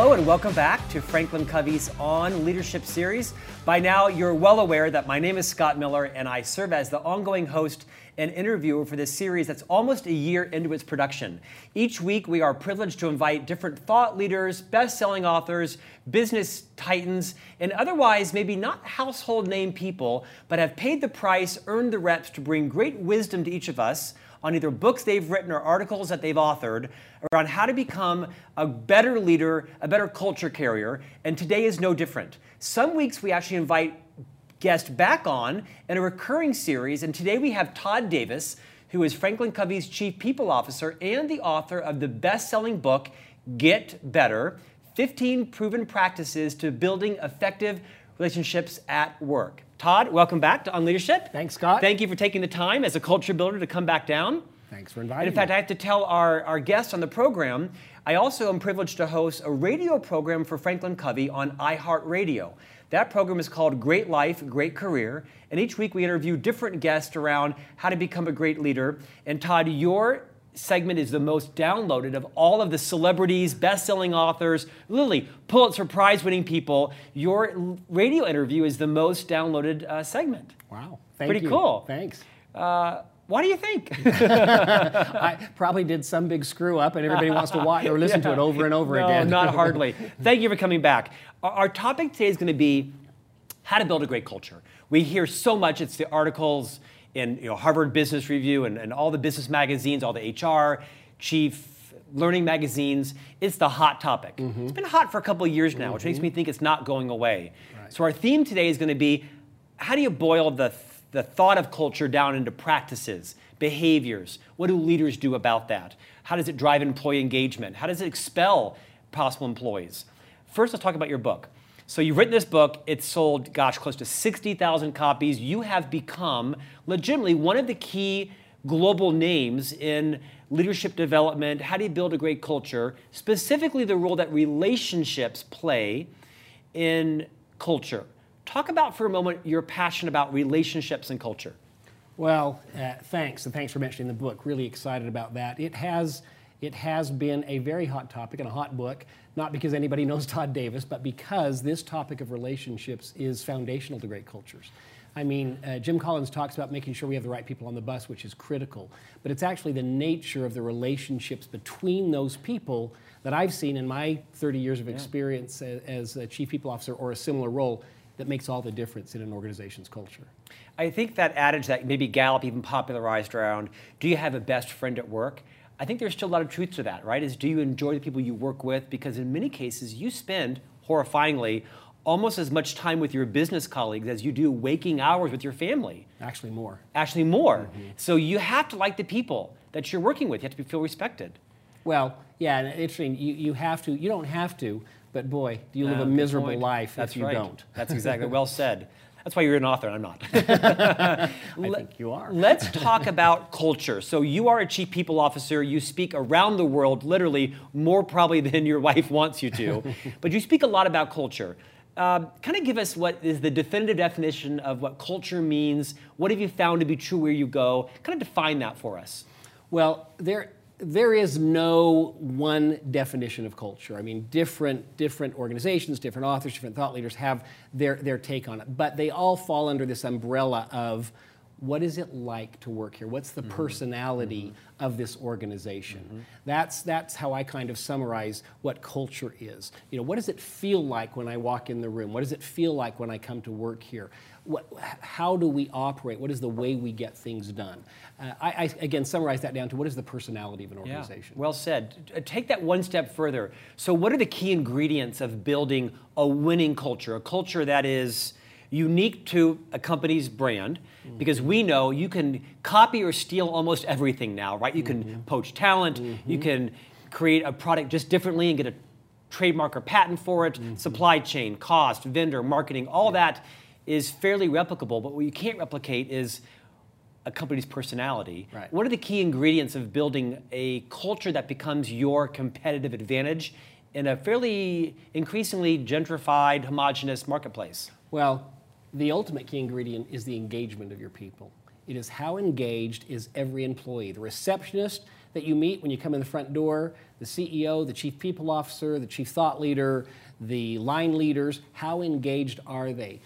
Hello and welcome back to Franklin Covey's On Leadership series. By now, you're well aware that my name is Scott Miller and I serve as the ongoing host and interviewer for this series that's almost a year into its production. Each week, we are privileged to invite different thought leaders, best selling authors, business titans, and otherwise maybe not household name people, but have paid the price, earned the reps to bring great wisdom to each of us on either books they've written or articles that they've authored around how to become a better leader, a better culture carrier, and today is no different. Some weeks we actually invite guests back on in a recurring series, and today we have Todd Davis, who is Franklin Covey's Chief People Officer and the author of the best selling book, Get Better 15 Proven Practices to Building Effective Relationships at Work. Todd, welcome back to On Leadership. Thanks, Scott. Thank you for taking the time as a culture builder to come back down. Thanks for inviting And in fact, me. I have to tell our, our guests on the program, I also am privileged to host a radio program for Franklin Covey on iHeartRadio. That program is called Great Life, Great Career. And each week we interview different guests around how to become a great leader. And Todd, your segment is the most downloaded of all of the celebrities, best-selling authors, literally Pulitzer Prize-winning people. Your radio interview is the most downloaded uh, segment. Wow. Thank you. Pretty you. cool. Thanks. Uh, why do you think? I probably did some big screw up, and everybody wants to watch or listen to it over and over no, again. not hardly. Thank you for coming back. Our topic today is going to be how to build a great culture. We hear so much. It's the articles in you know, Harvard Business Review and, and all the business magazines, all the HR, chief learning magazines. It's the hot topic. Mm-hmm. It's been hot for a couple of years now, which makes me think it's not going away. So our theme today is going to be how do you boil the, the thought of culture down into practices, behaviors? What do leaders do about that? How does it drive employee engagement? How does it expel possible employees? First, let's talk about your book. So you've written this book. It's sold, gosh, close to 60,000 copies. You have become legitimately one of the key global names in leadership development. How do you build a great culture? Specifically, the role that relationships play in culture. Talk about for a moment your passion about relationships and culture. Well, uh, thanks, and thanks for mentioning the book. Really excited about that. It has, it has been a very hot topic and a hot book, not because anybody knows Todd Davis, but because this topic of relationships is foundational to great cultures. I mean, uh, Jim Collins talks about making sure we have the right people on the bus, which is critical, but it's actually the nature of the relationships between those people that I've seen in my 30 years of experience a- as a chief people officer or a similar role that makes all the difference in an organization's culture. I think that adage that maybe Gallup even popularized around, do you have a best friend at work? I think there's still a lot of truth to that, right? Is do you enjoy the people you work with? Because in many cases, you spend, horrifyingly, almost as much time with your business colleagues as you do waking hours with your family. Actually, more. Actually, more. Mm-hmm. So you have to like the people that you're working with. You have to feel respected. Well, yeah, and interesting. You, you have to, you don't have to, but boy, do you live a miserable life That's if you right. don't. That's exactly well said. That's why you're an author and I'm not. I think you are. Let's talk about culture. So you are a chief people officer. You speak around the world, literally more probably than your wife wants you to. but you speak a lot about culture. Uh, kind of give us what is the definitive definition of what culture means. What have you found to be true where you go? Kind of define that for us. Well, there, there is no one definition of culture. I mean, different, different organizations, different authors, different thought leaders have their, their take on it, but they all fall under this umbrella of what is it like to work here? What's the mm-hmm. personality mm-hmm. of this organization? Mm-hmm. That's, that's how I kind of summarize what culture is. You know, what does it feel like when I walk in the room? What does it feel like when I come to work here? What, how do we operate? What is the way we get things done? Uh, I, I, again, summarize that down to what is the personality of an organization? Well said. Uh, Take that one step further. So, what are the key ingredients of building a winning culture? A culture that is unique to a company's brand, because we know you can copy or steal almost everything now, right? You can poach talent, you can create a product just differently and get a trademark or patent for it, supply chain, cost, vendor, marketing, all that is fairly replicable. But what you can't replicate is a company's personality. Right. What are the key ingredients of building a culture that becomes your competitive advantage in a fairly increasingly gentrified, homogenous marketplace? Well, the ultimate key ingredient is the engagement of your people. It is how engaged is every employee. The receptionist that you meet when you come in the front door the CEO, the chief people officer, the chief thought leader, the line leaders how engaged are they?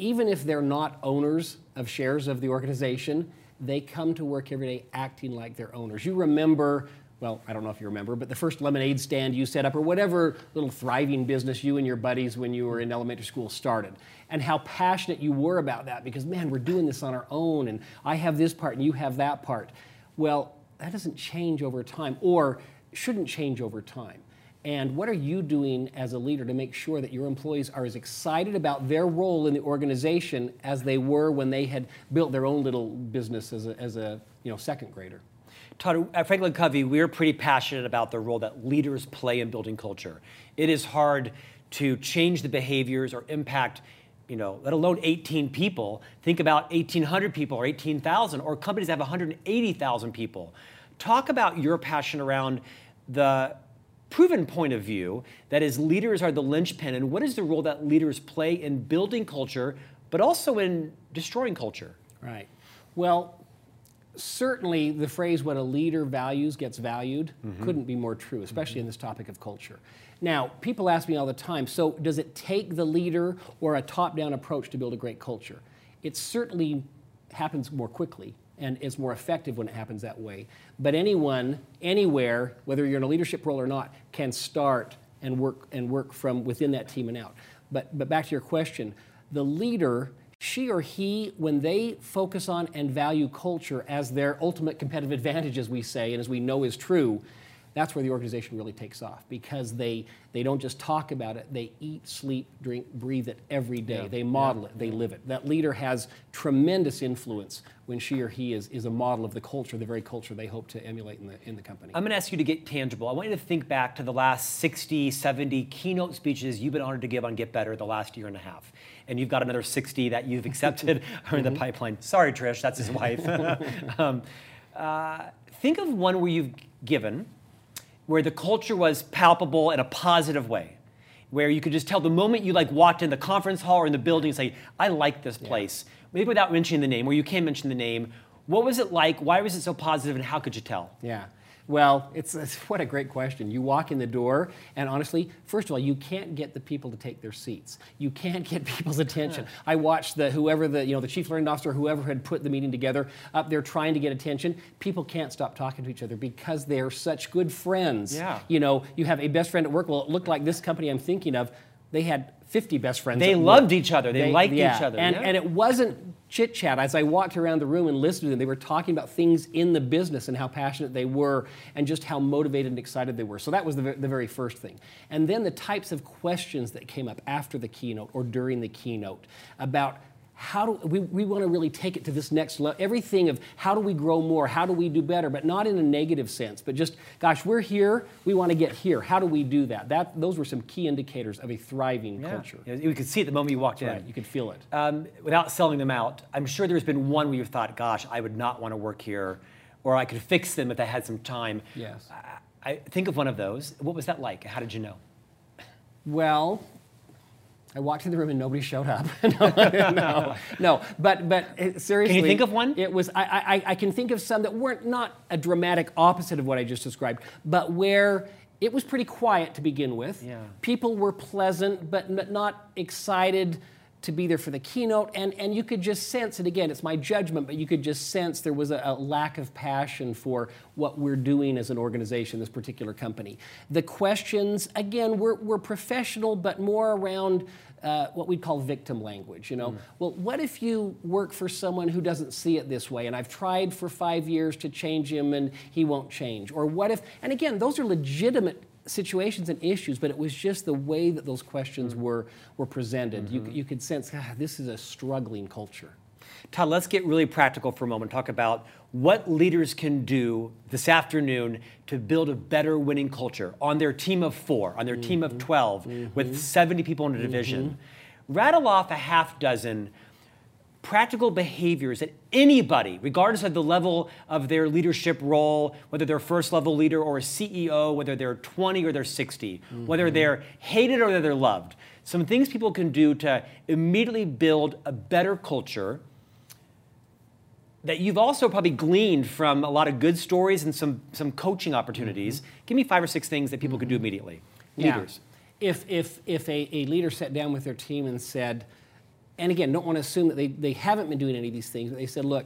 Even if they're not owners of shares of the organization, they come to work every day acting like they're owners. You remember well, I don't know if you remember, but the first lemonade stand you set up, or whatever little thriving business you and your buddies when you were in elementary school started, and how passionate you were about that because, man, we're doing this on our own, and I have this part and you have that part. Well, that doesn't change over time, or shouldn't change over time. And what are you doing as a leader to make sure that your employees are as excited about their role in the organization as they were when they had built their own little business as a, as a you know, second grader? Todd, at Franklin Covey, we're pretty passionate about the role that leaders play in building culture. It is hard to change the behaviors or impact, you know, let alone 18 people. Think about 1,800 people or 18,000, or companies that have 180,000 people. Talk about your passion around the proven point of view that is leaders are the linchpin, and what is the role that leaders play in building culture, but also in destroying culture? Right. Well, certainly the phrase what a leader values gets valued mm-hmm. couldn't be more true, especially mm-hmm. in this topic of culture. Now, people ask me all the time so does it take the leader or a top down approach to build a great culture? It certainly happens more quickly and is more effective when it happens that way. But anyone, anywhere, whether you're in a leadership role or not, can start and work and work from within that team and out. But but back to your question, the leader she or he, when they focus on and value culture as their ultimate competitive advantage, as we say, and as we know is true, that's where the organization really takes off because they, they don't just talk about it, they eat, sleep, drink, breathe it every day. Yeah. They model yeah. it, they live it. That leader has tremendous influence when she or he is, is a model of the culture, the very culture they hope to emulate in the, in the company. I'm going to ask you to get tangible. I want you to think back to the last 60, 70 keynote speeches you've been honored to give on Get Better the last year and a half. And you've got another 60 that you've accepted are in the mm-hmm. pipeline. Sorry, Trish, that's his wife. um, uh, think of one where you've given where the culture was palpable in a positive way where you could just tell the moment you like walked in the conference hall or in the building say i like this place yeah. maybe without mentioning the name or you can mention the name. What was it like? Why was it so positive and how could you tell? Yeah well, it's, it's, what a great question. You walk in the door, and honestly, first of all, you can't get the people to take their seats. You can't get people's attention. I watched the whoever the you know the chief learning officer, whoever had put the meeting together, up there trying to get attention. People can't stop talking to each other because they're such good friends. Yeah. You know, you have a best friend at work. Well, it looked like this company I'm thinking of. They had 50 best friends. They loved each other. They, they liked yeah. each other. And, yeah. and it wasn't chit chat. As I walked around the room and listened to them, they were talking about things in the business and how passionate they were and just how motivated and excited they were. So that was the, the very first thing. And then the types of questions that came up after the keynote or during the keynote about how do we, we want to really take it to this next level everything of how do we grow more how do we do better but not in a negative sense but just gosh we're here we want to get here. How do we do that? That those were some key indicators of a thriving yeah. culture. Yeah, you could see it the moment you walked That's in. right. you could feel it. Um, without selling them out i'm sure there's been one where you thought gosh i would not want to work here or i could fix them if i had some time. Yes. I, I think of one of those. What was that like? How did you know? Well I walked in the room and nobody showed up. no, no, no, But but uh, seriously, can you think of one? It was I, I I can think of some that weren't not a dramatic opposite of what I just described, but where it was pretty quiet to begin with. Yeah. People were pleasant, but not excited to be there for the keynote, and, and you could just sense, it again, it's my judgment, but you could just sense there was a, a, lack of passion for what we're doing as an organization, this particular company. The questions, again, were, were professional, but more around uh, what we'd call victim language. You know, mm. well, what if you work for someone who doesn't see it this way, and I've tried for five years to change him, and he won't change? Or what if, and again, those are legitimate situations and issues, but it was just the way that those questions mm-hmm. were, were presented. Mm-hmm. You, you could sense, ah, this is a struggling culture. Todd, let's get really practical for a moment. Talk about what leaders can do this afternoon to build a better winning culture on their team of four, on their mm-hmm. team of mm-hmm. 12, with mm-hmm. 70 people in a division. Mm-hmm. Rattle off a half dozen practical behaviors that anybody, regardless of the level of their leadership role, whether they're first level leader or a CEO, whether they're 20 or they're 60, mm-hmm. whether they're hated or they're loved, some things people can do to immediately build a better culture that you've also probably gleaned from a lot of good stories and some, some coaching opportunities. Mm-hmm. Give me five or six things that people mm-hmm. could do mm-hmm. immediately. Yeah. Leaders. If, if, if a, a leader sat down with their team and said, and again, don't want to assume that they, they haven't been doing any of these things, but they said, look,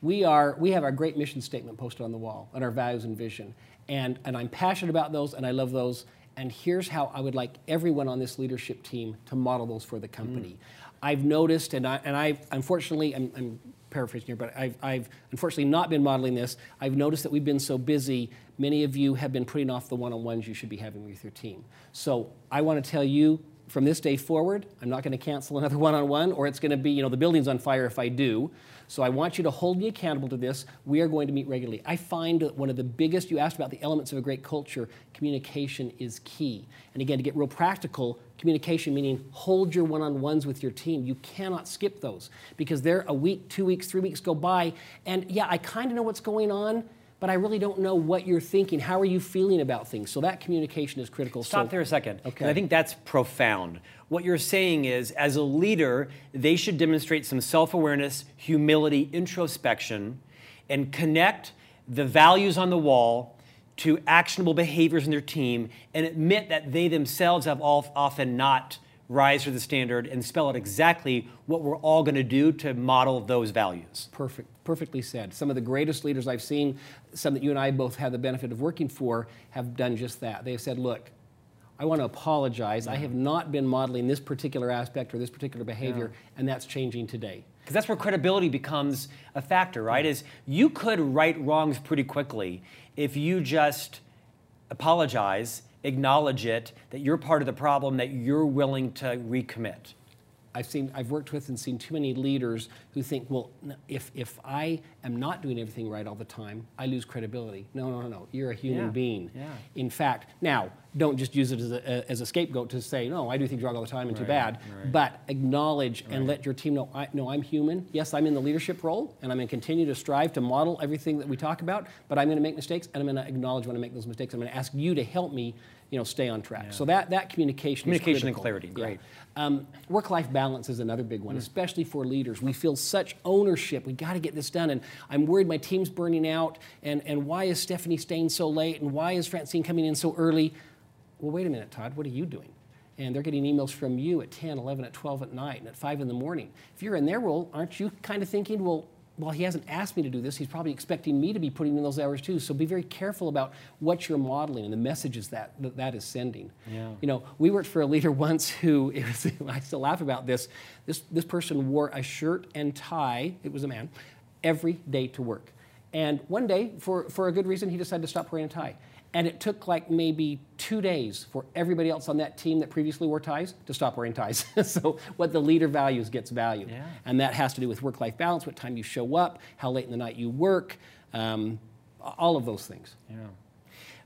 we, are, we have our great mission statement posted on the wall and our values and vision. And, and I'm passionate about those and I love those. And here's how I would like everyone on this leadership team to model those for the company. Mm. I've noticed, and I, and I unfortunately, I'm, I'm paraphrasing here, but I've, I've, unfortunately not been modeling this. I've noticed that we've been so busy, many of you have been putting off the one on ones you should be having with your team. So I want to tell you from this day forward, I'm not going to cancel another one on one, or it's going to be, you know, the building's on fire if I do. So I want you to hold me accountable to this. We are going to meet regularly. I find that one of the biggest, you asked about the elements of a great culture, communication is key. And again, to get real practical, communication meaning hold your one on ones with your team. You cannot skip those because they're a week, two weeks, three weeks go by. And yeah, I kind of know what's going on but I really don't know what you're thinking. How are you feeling about things? So that communication is critical. Stop so, there a second. Okay. I think that's profound. What you're saying is, as a leader, they should demonstrate some self awareness, humility, introspection, and connect the values on the wall to actionable behaviors in their team and admit that they themselves have often not rise to the standard and spell out exactly what we're all going to do to model those values. Perfect, perfectly said. Some of the greatest leaders I've seen, some that you and I both have the benefit of working for, have done just that. They have said, look, I want to apologize. Yeah. I have not been modeling this particular aspect or this particular behavior, yeah. and that's changing today. Because that's where credibility becomes a factor, right? Yeah. Is you could right wrongs pretty quickly if you just apologize acknowledge it, that you're part of the problem, that you're willing to recommit. I've seen, I've worked with and seen too many leaders who think, well, if, if I am not doing everything right all the time, I lose credibility. No, no, no, no. You're a human yeah. being. Yeah. In fact, now, don't just use it as a, as a scapegoat to say, no, I do things wrong all the time and right, too bad. Right. But acknowledge right. and let your team know, I, no, I'm human. Yes, I'm in the leadership role, and I'm going to continue to strive to model everything that we talk about, but I'm going to make mistakes, and I'm going to acknowledge when I make those mistakes. I'm going to ask you to help me you know, stay on track. Yeah. So that, that communication Communication and clarity, great. Yeah. Um, work-life balance is another big one, mm. especially for leaders. We feel such ownership. We got to get this done, and I'm worried my team's burning out, and, and why is Stephanie staying so late, and why is Francine coming in so early? Well, wait a minute, Todd, what are you doing? And they're getting emails from you at 10, 11, at 12 at night, and at 5 in the morning. If you're in their role, aren't you kind of thinking, well, well, he hasn't asked me to do this. He's probably expecting me to be putting in those hours too. So be very careful about what you're modeling and the messages that that, that is sending. Yeah. You know, we worked for a leader once who, it was, I still laugh about this. This, this person wore a shirt and tie, it was a man, every day to work. And one day, for, for a good reason, he decided to stop wearing a tie. And it took like maybe two days for everybody else on that team that previously wore ties to stop wearing ties. so what the leader values gets valued. Yeah. And that has to do with work-life balance, what time you show up, how late in the night you work, um, all of those things. Yeah.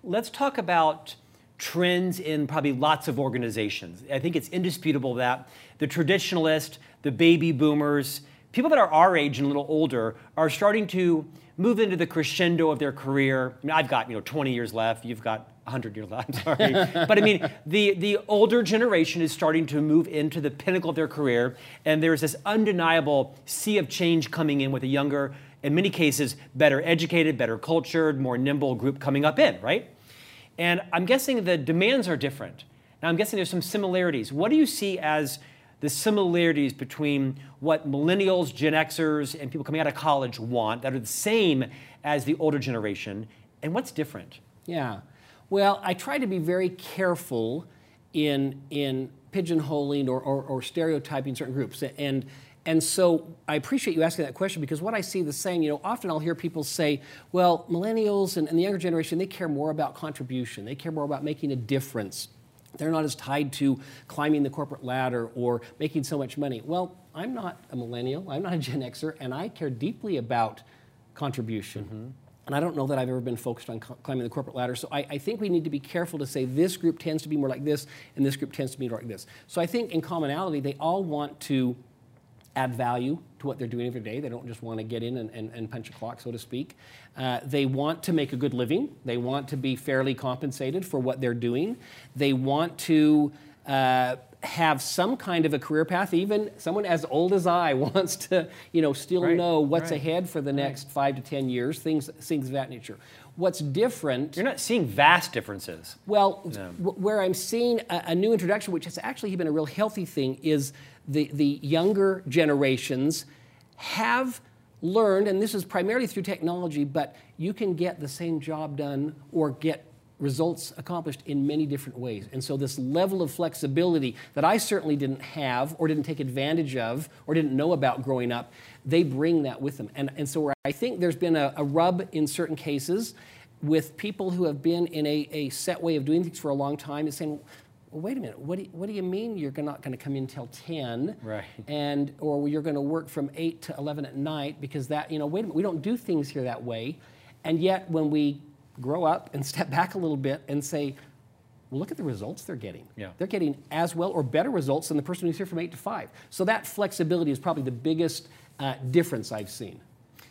Let's talk about trends in probably lots of organizations. I think it's indisputable that the traditionalist, the baby boomers, people that are our age and a little older are starting to move into the crescendo of their career. I mean, I've got you know 20 years left. You've got 100 years left. I'm sorry, but I mean, the the older generation is starting to move into the pinnacle of their career, and there's this undeniable sea of change coming in with a younger, in many cases, better educated, better cultured, more nimble group coming up in, right? And I'm guessing the demands are different. Now, I'm guessing there's some similarities. What do you see as the similarities between what millennials, Gen Xers, and people coming out of college want that are the same as the older generation, and what's different? Yeah. Well, I try to be very careful in, in pigeonholing or, or, or stereotyping certain groups. And, and so I appreciate you asking that question because what I see the same, you know, often I'll hear people say, well, millennials and, and the younger generation, they care more about contribution, they care more about making a difference they're not as tied to climbing the corporate ladder or making so much money. Well, I'm not a millennial, I'm not a Gen Xer, and I care deeply about contribution. Mm-hmm. And I don't know that I've ever been focused on climbing the corporate ladder. So I, I, think we need to be careful to say this group tends to be more like this, and this group tends to be more like this. So I think in commonality, they all want to add value to what they're doing every day. They don't just want to get in and, and, and punch a clock, so to speak. Uh, they want to make a good living. They want to be fairly compensated for what they're doing. They want to uh, have some kind of a career path. Even someone as old as I wants to, you know, still Right, know what's right, ahead for the next five to ten years. Things, things of that nature. What's different? You're not seeing vast differences. Well, w- where I'm seeing a, a new introduction, which has actually been a real healthy thing, is the, the younger generations have learned, and this is primarily through technology, but you can get the same job done or get results accomplished in many different ways. And so, this level of flexibility that I certainly didn't have or didn't take advantage of or didn't know about growing up, they bring that with them. And, and so, I think there's been a, a rub in certain cases with people who have been in a, a set way of doing things for a long time is saying, well, wait a minute, what do you, what do you mean you're not going to come in until 10? Right. And, or you're going to work from 8 to 11 at night because that, you know, wait a minute, we don't do things here that way. And yet, when we grow up and step back a little bit and say, well, look at the results they're getting. Yeah. They're getting as well or better results than the person who's here from 8 to 5. So that flexibility is probably the biggest uh, difference I've seen.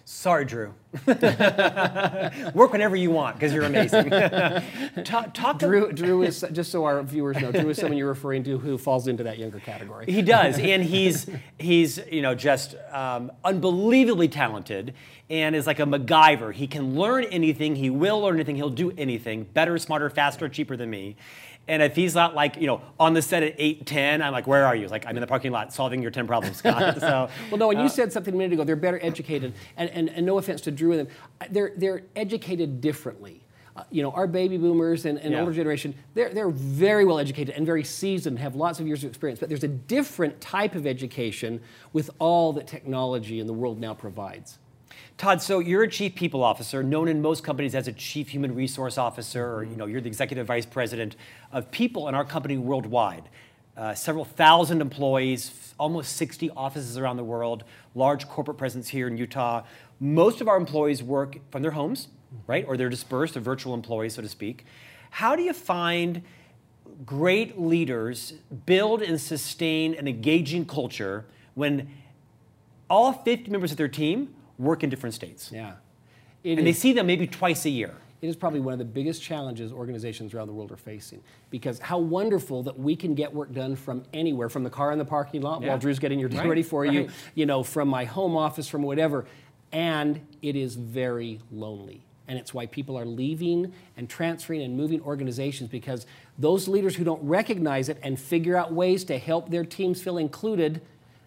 Sorry, Drew. Work whenever you want because you're amazing. talk, talk to- Drew, Drew is, just so our viewers know, Drew is someone you're referring to who falls into that younger category. He does, and he's he's you know just um, unbelievably talented, and is like a MacGyver. He can learn anything. He will learn anything. He'll do anything. Better, smarter, faster, cheaper than me. And if he's not like you know on the set at eight ten, I'm like, where are you? Like I'm in the parking lot solving your ten problems, Scott. So Well, no, and you said something a minute ago. They're better educated, and, and, and no offense to Drew and them, they're they're educated differently. Uh, you know, our baby boomers and, and Yeah. older generation, they're they're very well educated and very seasoned, have lots of years of experience. But there's a different type of education with all that technology in the world now provides. Todd, so you're a chief people officer, known in most companies as a chief human resource officer, or you know, you're the executive vice president of people in our company worldwide. Uh, several thousand employees, almost 60 offices around the world, large corporate presence here in Utah. Most of our employees work from their homes, right? Or they're dispersed, they're virtual employees, so to speak. How do you find great leaders build and sustain an engaging culture when all 50 members of their team work in different states? Yeah, it And they see them maybe twice a year. It is probably one of the biggest challenges organizations around the world are facing because how wonderful that we can get work done from anywhere, from the car in the parking lot Yeah. while Drew's getting your day Right, ready for you, you know, from my home office, from whatever. And it is very lonely. And it's why people are leaving and transferring and moving organizations because those leaders who don't recognize it and figure out ways to help their teams feel included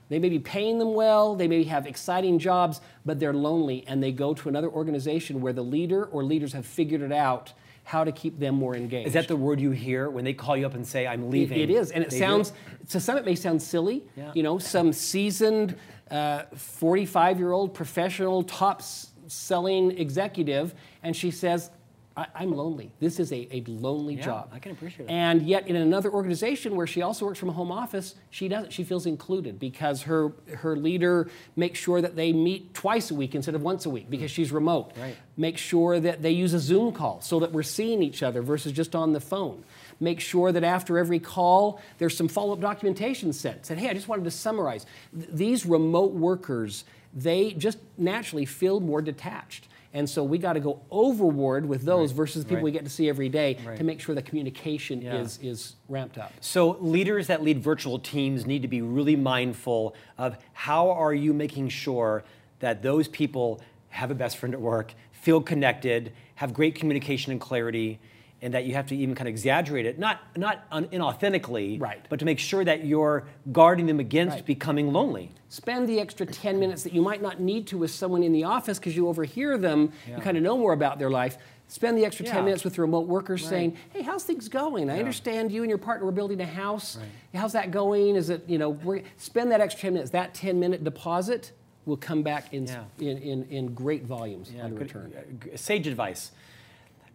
they may be paying them well, they may have exciting jobs, but they're lonely and they go to another organization where the leader or leaders have figured it out how to keep them more engaged. Is that the word you hear when they call you up and say, I'm It- leaving? it is, and it They do? sounds to some it may sound silly. Yeah. You know, some seasoned, uh, forty-five-year-old professional, top-selling executive, and she says, I, "I'm lonely. This is a, a lonely Yeah, job." I can appreciate that. And yet, in another organization where she also works from a home office, she doesn't. She feels included because her her leader makes sure that they meet twice a week instead of once a week because hmm. she's remote. Right. Make sure that they use a Zoom call so that we're seeing each other versus just on the phone. Make sure that after every call, there's some follow up documentation sent. Said, hey, I just wanted to summarize. Th- these remote workers, they just naturally feel more detached. And so we got to go overboard with those versus the people right. we get to see every day Right. to make sure the communication Yeah. is, is ramped up. So leaders that lead virtual teams need to be really mindful of how are you making sure that those people have a best friend at work, feel connected, have great communication and clarity, and that you have to even kind of exaggerate it, not not un- inauthentically, Right. but to make sure that you're guarding them against Right. becoming lonely. Spend the extra 10 minutes that you might not need to with someone in the office because you overhear them, you kind of know more about their life. Spend the extra Yeah. 10 minutes with the remote workers saying, hey, how's things going? I understand you and your partner were building a house. How's that going? Is it, you know, we're, spend that extra 10 minutes. That 10 minute deposit will come back in, Yeah. in, in, in great volumes on good- return. uh, Sage advice.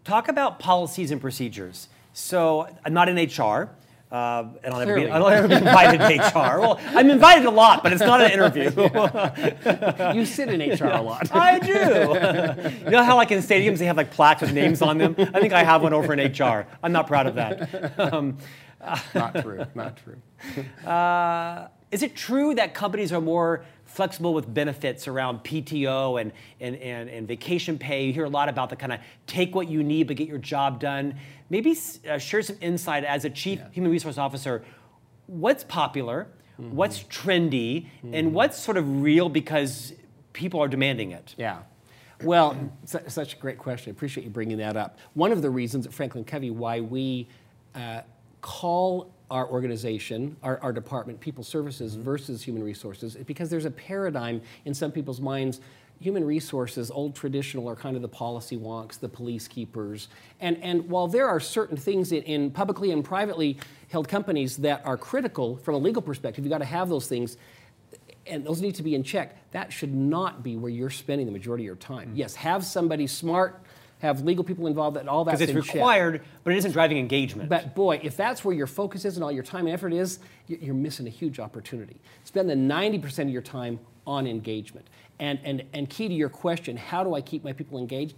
Talk about policies and procedures. So I'm not in HR. Uh, and I'll never, be. I'll never be invited to HR. Well, I'm invited a lot, but it's not an interview. You sit in HR a lot. I do. you know how, like in stadiums, they have like plaques with names on them? I think I have one over in HR. I'm not proud of that. Um, not true, not true. uh, is it true that companies are more flexible with benefits around PTO and, and, and, and vacation pay? You hear a lot about the kind of take what you need but get your job done. Maybe uh, share some insight as a chief human resource officer. what's popular, mm-hmm. what's trendy, mm-hmm. and what's sort of real because people are demanding it? Yeah. Well, such a great question. I appreciate you bringing that up. One of the reasons at Franklin Covey why we uh, call our organization, our, our department, people services mm-hmm. versus human resources, because there's a paradigm in some people's minds human resources, old traditional, are kind of the policy wonks, the police keepers. And, and while there are certain things in, in publicly and privately held companies that are critical from a legal perspective, you've got to have those things, and those need to be in check. That should not be where you're spending the majority of your time. Mm-hmm. Yes, have somebody smart, have legal people involved, that all that's because it's required, check. but it isn't driving engagement. But boy, if that's where your focus is and all your time and effort is, you're missing a huge opportunity. Spend the 90% of your time on engagement. And, and, and key to your question, how do I keep my people engaged?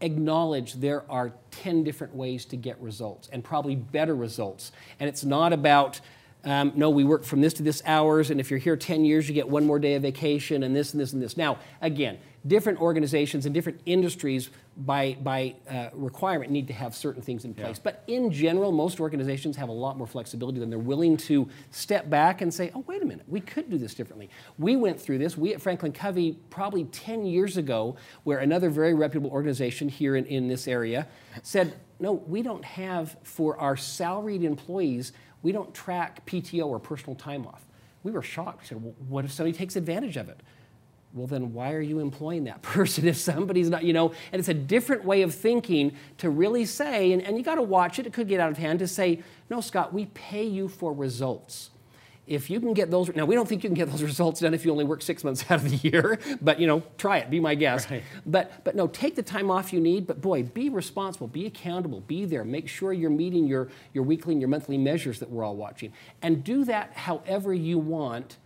Acknowledge there are 10 different ways to get results and probably better results. And it's not about um, no, we work from this to this hours, and if you're here 10 years, you get one more day of vacation, and this and this and this. Now, again, different organizations and different industries by, by uh, requirement need to have certain things in place. Yeah. But in general, most organizations have a lot more flexibility than they're willing to step back and say, oh, wait a minute, we could do this differently. We went through this, we at Franklin Covey, probably 10 years ago, where another very reputable organization here in, in this area said, no, we don't have for our salaried employees we don't track PTO or personal time off. We were shocked. We said, well, what if somebody takes advantage of it? Well, then why are you employing that person if somebody's not, you know? And it's a different way of thinking to really say, and, and you got to watch it, it could get out of hand, to say, no, Scott, we pay you for results if you can get those now we don't think you can get those results done if you only work six months out of the year but you know try it be my guest right. but but no take the time off you need but boy be responsible be accountable be there make sure you're meeting your your weekly and your monthly measures that we're all watching and do that however you want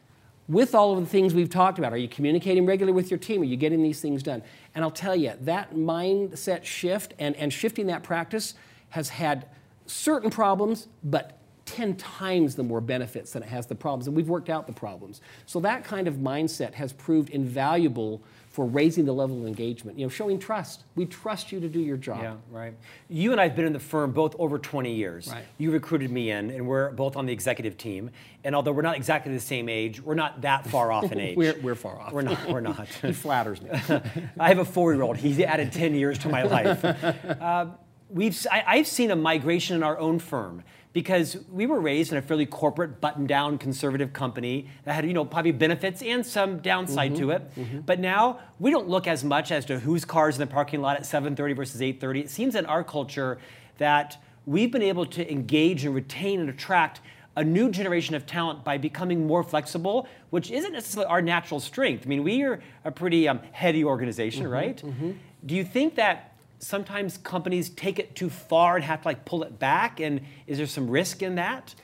with all of the things we've talked about are you communicating regularly with your team are you getting these things done and i'll tell you that mindset shift and and shifting that practice has had certain problems but 10 times the more benefits than it has the problems. And we've worked out the problems. So that kind of mindset has proved invaluable for raising the level of engagement, you know, showing trust. We trust you to do your job. Yeah, right. You and I have been in the firm both over 20 years. Right. You recruited me in, and we're both on the executive team. And although we're not exactly the same age, we're not that far off in age. we're, we're far off. We're not. We're not. he flatters me. I have a four-year-old. He's added 10 years to my life. Uh, we've, I, I've seen a migration in our own firm because we were raised in a fairly corporate, button-down, conservative company that had, you know, probably benefits and some downside mm-hmm, to it. Mm-hmm. But now we don't look as much as to whose cars in the parking lot at 7:30 versus 8:30. It seems in our culture that we've been able to engage and retain and attract a new generation of talent by becoming more flexible, which isn't necessarily our natural strength. I mean, we are a pretty um, heady organization, mm-hmm, right? Mm-hmm. Do you think that sometimes companies take it too far and have to like pull it back? And is there some risk in that?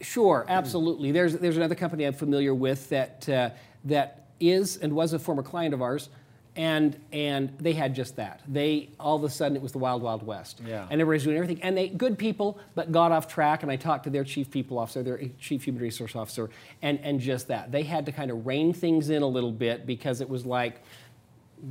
Sure, absolutely. There's there's another company I'm familiar with that uh, that is and was a former client of ours, and and they had just that. They all of a sudden it was the wild wild west, yeah. and everybody's doing everything, and they good people, but got off track. And I talked to their chief people officer, their chief human resource officer, and and just that they had to kind of rein things in a little bit because it was like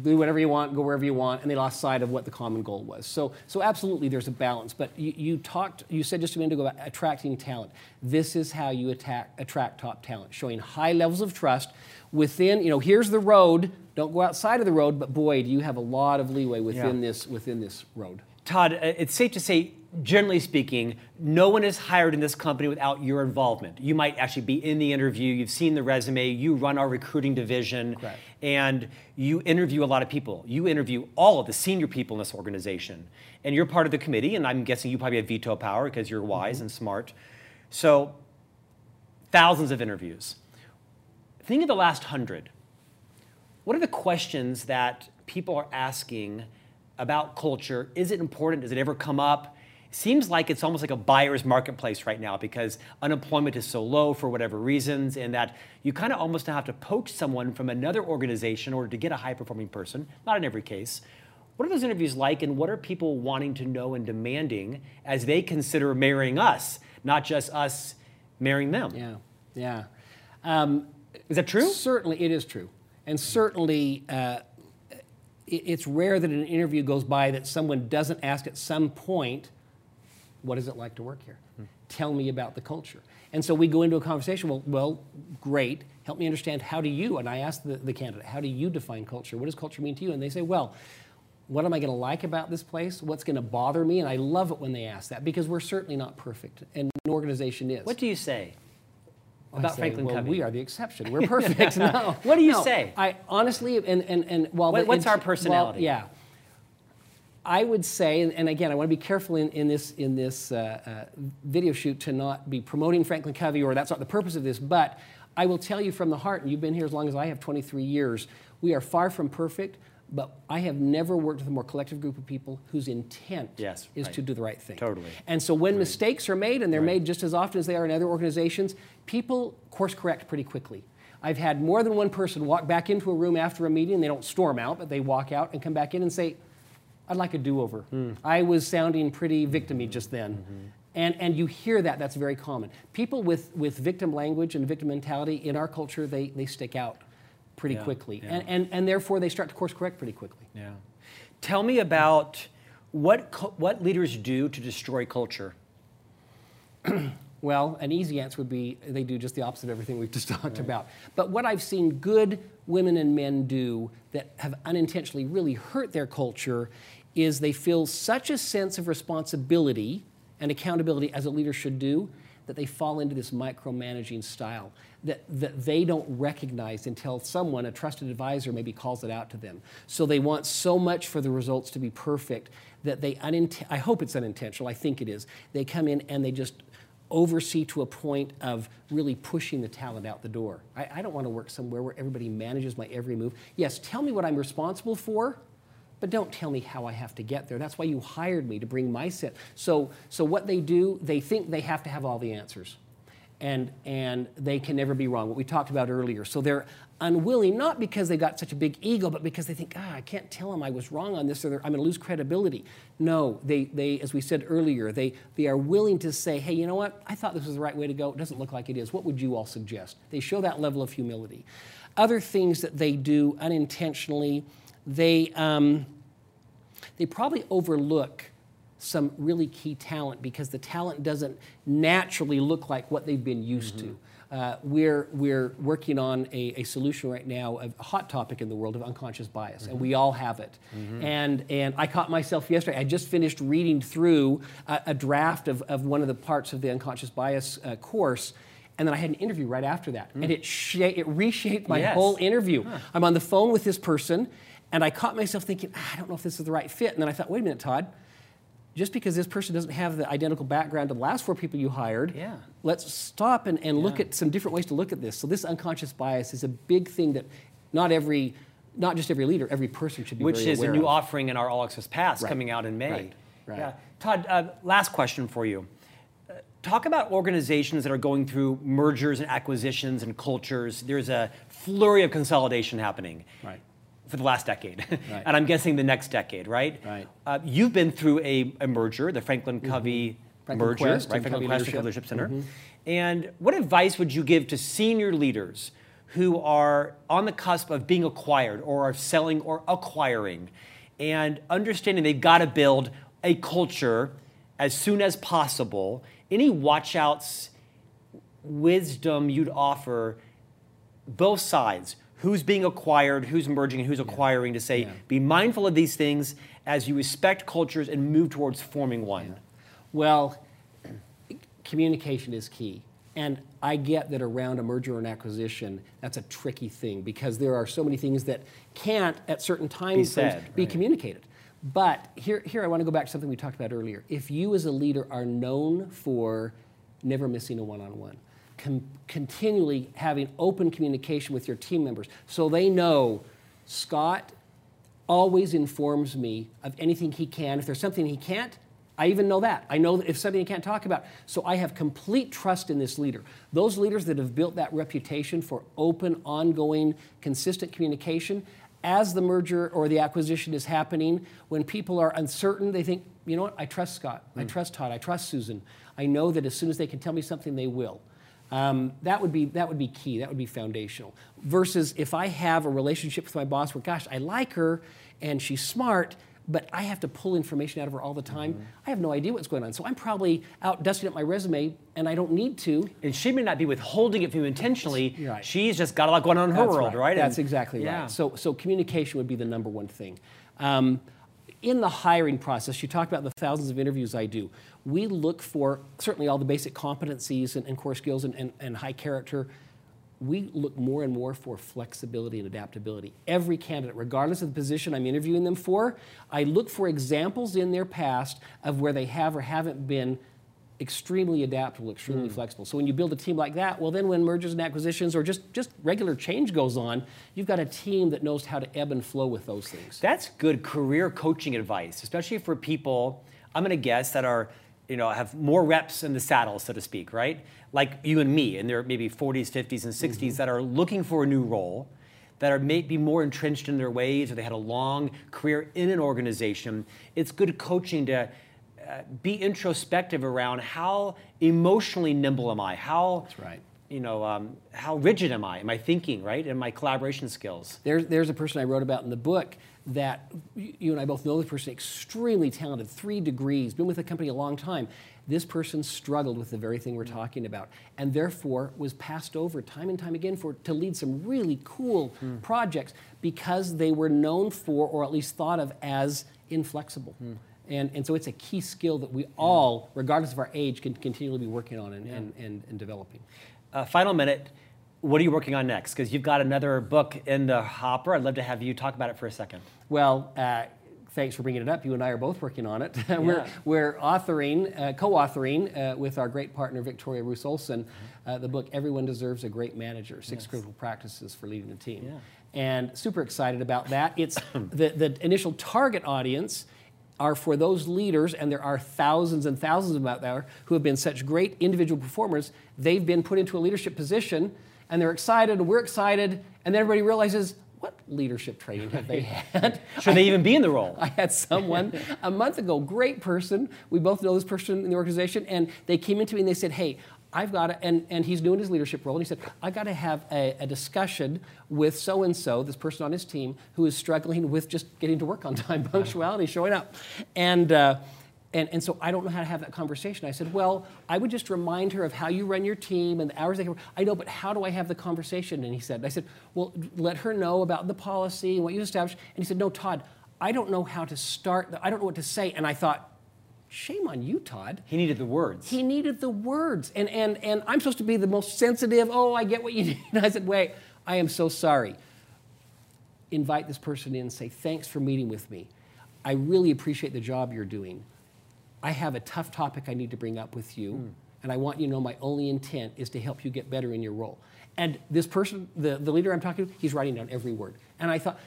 do whatever you want, go wherever you want, and they lost sight of what the common goal was. So, so absolutely, there's a balance. But you, you talked, you said just a minute ago about attracting talent. This is how you attack, attract top talent, showing high levels of trust within. You know, here's the road. Don't go outside of the road, but boy, do you have a lot of leeway within yeah. this within this road. Todd, uh, it's safe to say, generally speaking, no one is hired in this company without your involvement. You might actually be in the interview, you've seen the resume, you run our recruiting division, Correct. and you interview a lot of people. You interview all of the senior people in this organization. And you're part of the committee, and I'm guessing you probably have veto power because you're wise mm-hmm. and smart. So, thousands of interviews. Think of the last hundred. What are the questions that people are asking? about culture? Is it important? Does it ever come up? Seems like it's almost like a buyer's marketplace right now because unemployment is so low for whatever reasons, and that you kind of almost have to poach someone from another organization in order to get a high performing person. Not in every case. What are those interviews like, and what are people wanting to know and demanding as they consider marrying us, not just us marrying them? Yeah, yeah. Um, is that true? Certainly, it is true. And certainly, uh, it's rare that an interview goes by that someone doesn't ask at some point what is it like to work here? Tell me about the culture. And so we go into a conversation. Well, well, great. Help me understand how do you? And I ask the, the candidate, how do you define culture? What does culture mean to you? And they say, well, what am I going to like about this place? What's going to bother me? And I love it when they ask that because we're certainly not perfect, and an organization is. What do you say about say, Franklin well, Covey? we are the exception. We're perfect. no. What do you No, say? I honestly, and and and while What- the what's our personality? Well, yeah. I would say, and, again, I want to be careful in, in this in this uh, uh, video shoot to not be promoting Franklin Covey, or that's not the purpose of this. But I will tell you from the heart, and you've been here as long as I have, 23 years. We are far from perfect, but I have never worked with a more collective group of people whose intent Yes, is right. to do the right thing. Totally. And so when mistakes are made, and they're made just as often as they are in other organizations, people course correct pretty quickly. I've had more than one person walk back into a room after a meeting. They don't storm out, but they walk out and come back in and say, I'd like a do over. Hmm. I was sounding pretty victimy just then. Mm-hmm. And, and you hear that, that's very common. People with, with victim language and victim mentality in our culture, they, they stick out pretty Yeah, quickly. yeah. And, and, and therefore, they start to course correct pretty quickly. Yeah. Tell me about what what leaders do to destroy culture. Well, an easy answer would be they do just the opposite of everything we've just talked about. But what I've seen good women and men do that have unintentionally really hurt their culture is they feel such a sense of responsibility and accountability as a leader should do that they fall into this micromanaging style that, that they don't recognize until someone, a trusted advisor, maybe calls it out to them. So they want so much for the results to be perfect that they, unint- I hope it's unintentional, I think it is, they come in and they just oversee to a point of really pushing the talent out the door. I, I don't want to work somewhere where everybody manages my every move. Yes, tell me what I'm responsible for, but don't tell me how I have to get there. That's why you hired me to bring my set. So, so what they do, they think they have to have all the answers. And, and they can never be wrong, what we talked about earlier. So they're unwilling, not because they've got such a big ego, but because they think, ah, I can't tell them I was wrong on this or I'm going to lose credibility. No, they, they, as we said earlier, they, they are willing to say, hey, you know what? I thought this was the right way to go. It doesn't look like it is. What would you all suggest? They show that level of humility. Other things that they do unintentionally, they, um, they probably overlook some really key talent because the talent doesn't naturally look like what they've been used to. Uh, we're, we're working on a, a solution right now, a hot topic in the world of unconscious bias, and we all have it. And, and I caught myself yesterday, I just finished reading through a, a draft of, of one of the parts of the unconscious bias uh, course. And then I had an interview right after that, and it, sha- it reshaped my Yes. whole interview. I'm on the phone with this person, and I caught myself thinking, ah, I don't know if this is the right fit. And then I thought, wait a minute, Todd. Just because this person doesn't have the identical background to the last four people you hired, Yeah. let's stop and, and look at some different ways to look at this. So this unconscious bias is a big thing that not every, not just every leader, every person should be which is a new of. offering in our All Access Pass Right. coming out in May. Right. Right. Yeah. Todd, uh, last question for you. Uh, Talk about organizations that are going through mergers and acquisitions and cultures. There's a flurry of consolidation happening Right. For the last decade, Right. and I'm guessing the next decade, right? Right. Uh, you've been through a, a merger, the Franklin Covey Mm-hmm. Franklin merger, Quest right? Franklin Covey Quest Leadership. Mm-hmm. Center. And what advice would you give to senior leaders who are on the cusp of being acquired or are selling or acquiring and understanding they've got to build a culture as soon as possible? Any watchouts, wisdom you'd offer both sides? Who's being acquired, who's merging, and who's acquiring to say, Yeah. be mindful of these things as you respect cultures and move towards forming one. Well, communication is key. And I get that around a merger or an acquisition, that's a tricky thing because there are so many things that can't, at certain times, frames, said, be communicated. But here, here I want to go back to something we talked about earlier. If you as a leader are known for never missing a one-on-one, con- continually having open communication with your team members, so they know Scott always informs me of anything he can. If there's something he can't, I even know that. I know that if something he can't talk about. So I have complete trust in this leader. Those leaders that have built that reputation for open, ongoing, consistent communication, as the merger or the acquisition is happening, when people are uncertain, they think, you know what, I trust Scott, I mm. trust Todd, I trust Susan. I know that as soon as they can tell me something, they will. Um, that would be that would be key. That would be foundational. Versus if I have a relationship with my boss where, gosh, I like her and she's smart, but I have to pull information out of her all the time. Mm-hmm. I have no idea what's going on. So I'm probably out dusting up my resume and I don't need to. And she may not be withholding it from you intentionally. Right. She's just got a lot going on in her That's world, right? That's And- exactly yeah. right. So, so communication would be the number one thing. Um, in the hiring process, you talked about the thousands of interviews I do. We look for certainly all the basic competencies and, and core skills and, and, and high character. We look more and more for flexibility and adaptability. Every candidate, regardless of the position I'm interviewing them for, I look for examples in their past of where they have or haven't been extremely adaptable, extremely hmm. flexible. So when you build a team like that, well, then when mergers and acquisitions or just, just regular change goes on, you've got a team that knows how to ebb and flow with those things. That's good career coaching advice, especially for people, I'm going to guess, that are, you know, have more reps in the saddle, so to speak, right? Like you and me, in their maybe 40s, 50s, and 60s mm-hmm. that are looking for a new role, that are maybe more entrenched in their ways, or they had a long career in an organization. It's good coaching to uh, be introspective around how emotionally nimble am I? How That's right. you know, um, how rigid am I? Am I thinking right? And my collaboration skills. There's, there's a person I wrote about in the book that you and I both know the person, extremely talented, three degrees, been with the company a long time. This person struggled with the very thing we're talking about, and therefore was passed over time and time again for to lead some really cool projects because they were known for, or at least thought of as, inflexible. And, and so it's a key skill that we all, regardless of our age, can continually be working on and, and, and, and developing. Uh, final minute. What are you working on next? Because you've got another book in the hopper. I'd love to have you talk about it for a second. Well, uh, thanks for bringing it up. You and I are both working on it. we're, Yeah. we're authoring, uh, co-authoring uh, with our great partner Victoria Roos Olsson, uh, the book "Everyone Deserves a Great Manager: Six Critical Practices for Leading a Team." Yeah. And super excited about that. It's the, the initial target audience are for those leaders, and there are thousands and thousands of them out there who have been such great individual performers. They've been put into a leadership position, and they're excited, and we're excited, and then everybody realizes, what leadership training have they had? Should they even be in the role? I had someone a month ago, great person. We both know this person in the organization, and they came into me and they said, "Hey, I've got to," and, and he's doing his leadership role, and he said, I've got to have a, a discussion with so and so, this person on his team, who is struggling with just getting to work on time, punctuality, showing up," and. Uh, and, and so I don't know how to have that conversation. I said, well, I would just remind her of how you run your team and the hours they can work. I know, but how do I have the conversation? And he said, I said, well, let her know about the policy and what you established. And he said, no, Todd, I don't know how to start. I don't know what to say. And I thought, shame on you, Todd. He needed the words. He needed the words. And, and, and I'm supposed to be the most sensitive. Oh, I get what you need. And I said, wait, I am so sorry. Invite this person in say, thanks for meeting with me. I really appreciate the job you're doing. I have a tough topic I need to bring up with you. Hmm. And I want you to know my only intent is to help you get better in your role. And this person, the, the leader I'm talking to, he's writing down every word. And I thought,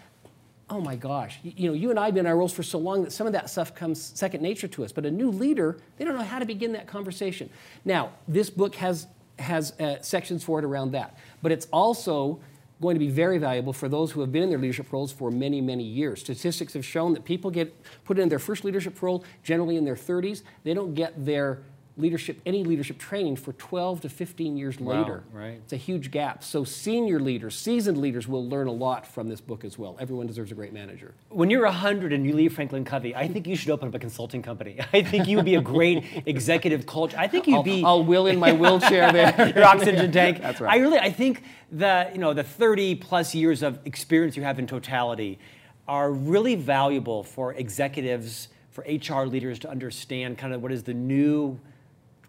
oh my gosh, you, you know, you and I have been in our roles for so long that some of that stuff comes second nature to us. But a new leader, they don't know how to begin that conversation. Now, this book has, has uh, sections for it around that. But it's also going to be very valuable for those who have been in their leadership roles for many, many years. Statistics have shown that people get put in their first leadership role generally in their 30s. They don't get their leadership, any leadership training for 12 to 15 years Wow, later. right. It's a huge gap. So senior leaders, seasoned leaders will learn a lot from this book as well. Everyone deserves a great manager. When you're 100 and you leave Franklin Covey, I think you should open up a consulting company. I think you would be a great executive coach. I think you'd I'll, be I'll will in my wheelchair there. your oxygen tank. That's right. I really, I think the you know the 30 plus years of experience you have in totality are really valuable for executives, for HR leaders to understand kind of what is the new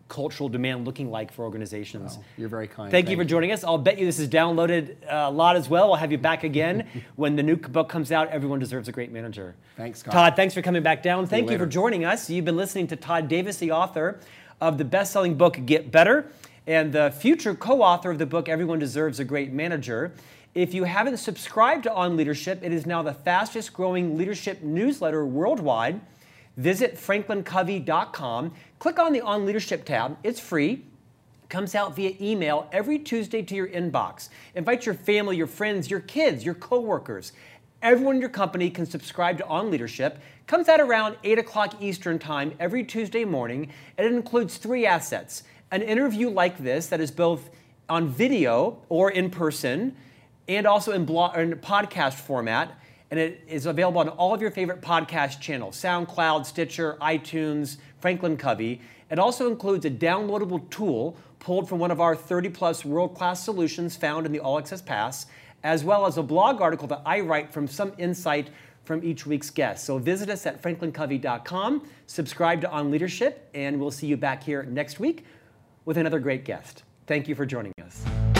cultural demand looking like for organizations. You're very kind. Thank, you for joining us. I'll bet you this is downloaded uh, a lot as well. We'll have you back again when the new book comes out. Everyone deserves a great manager. Thanks, Scott. Todd, thanks for coming back down. Thank you, later. for joining us. You've been listening to Todd Davis, the author of the best-selling book Get Better, and the future co-author of the book Everyone Deserves a Great Manager. If you haven't subscribed to On Leadership, it is now the fastest growing leadership newsletter worldwide. Visit franklincovey.com. Click on the On Leadership tab. It's free. Comes out via email every Tuesday to your inbox. Invite your family, your friends, your kids, your coworkers. Everyone in your company can subscribe to On Leadership. Comes out around 8 o'clock Eastern Time every Tuesday morning, and it includes three assets an interview like this that is both on video or in person, and also in, in podcast format and it is available on all of your favorite podcast channels SoundCloud, Stitcher, iTunes, Franklin Covey. It also includes a downloadable tool pulled from one of our 30 plus world class solutions found in the All Access Pass, as well as a blog article that I write from some insight from each week's guest. So visit us at franklincovey.com, subscribe to On Leadership, and we'll see you back here next week with another great guest. Thank you for joining us.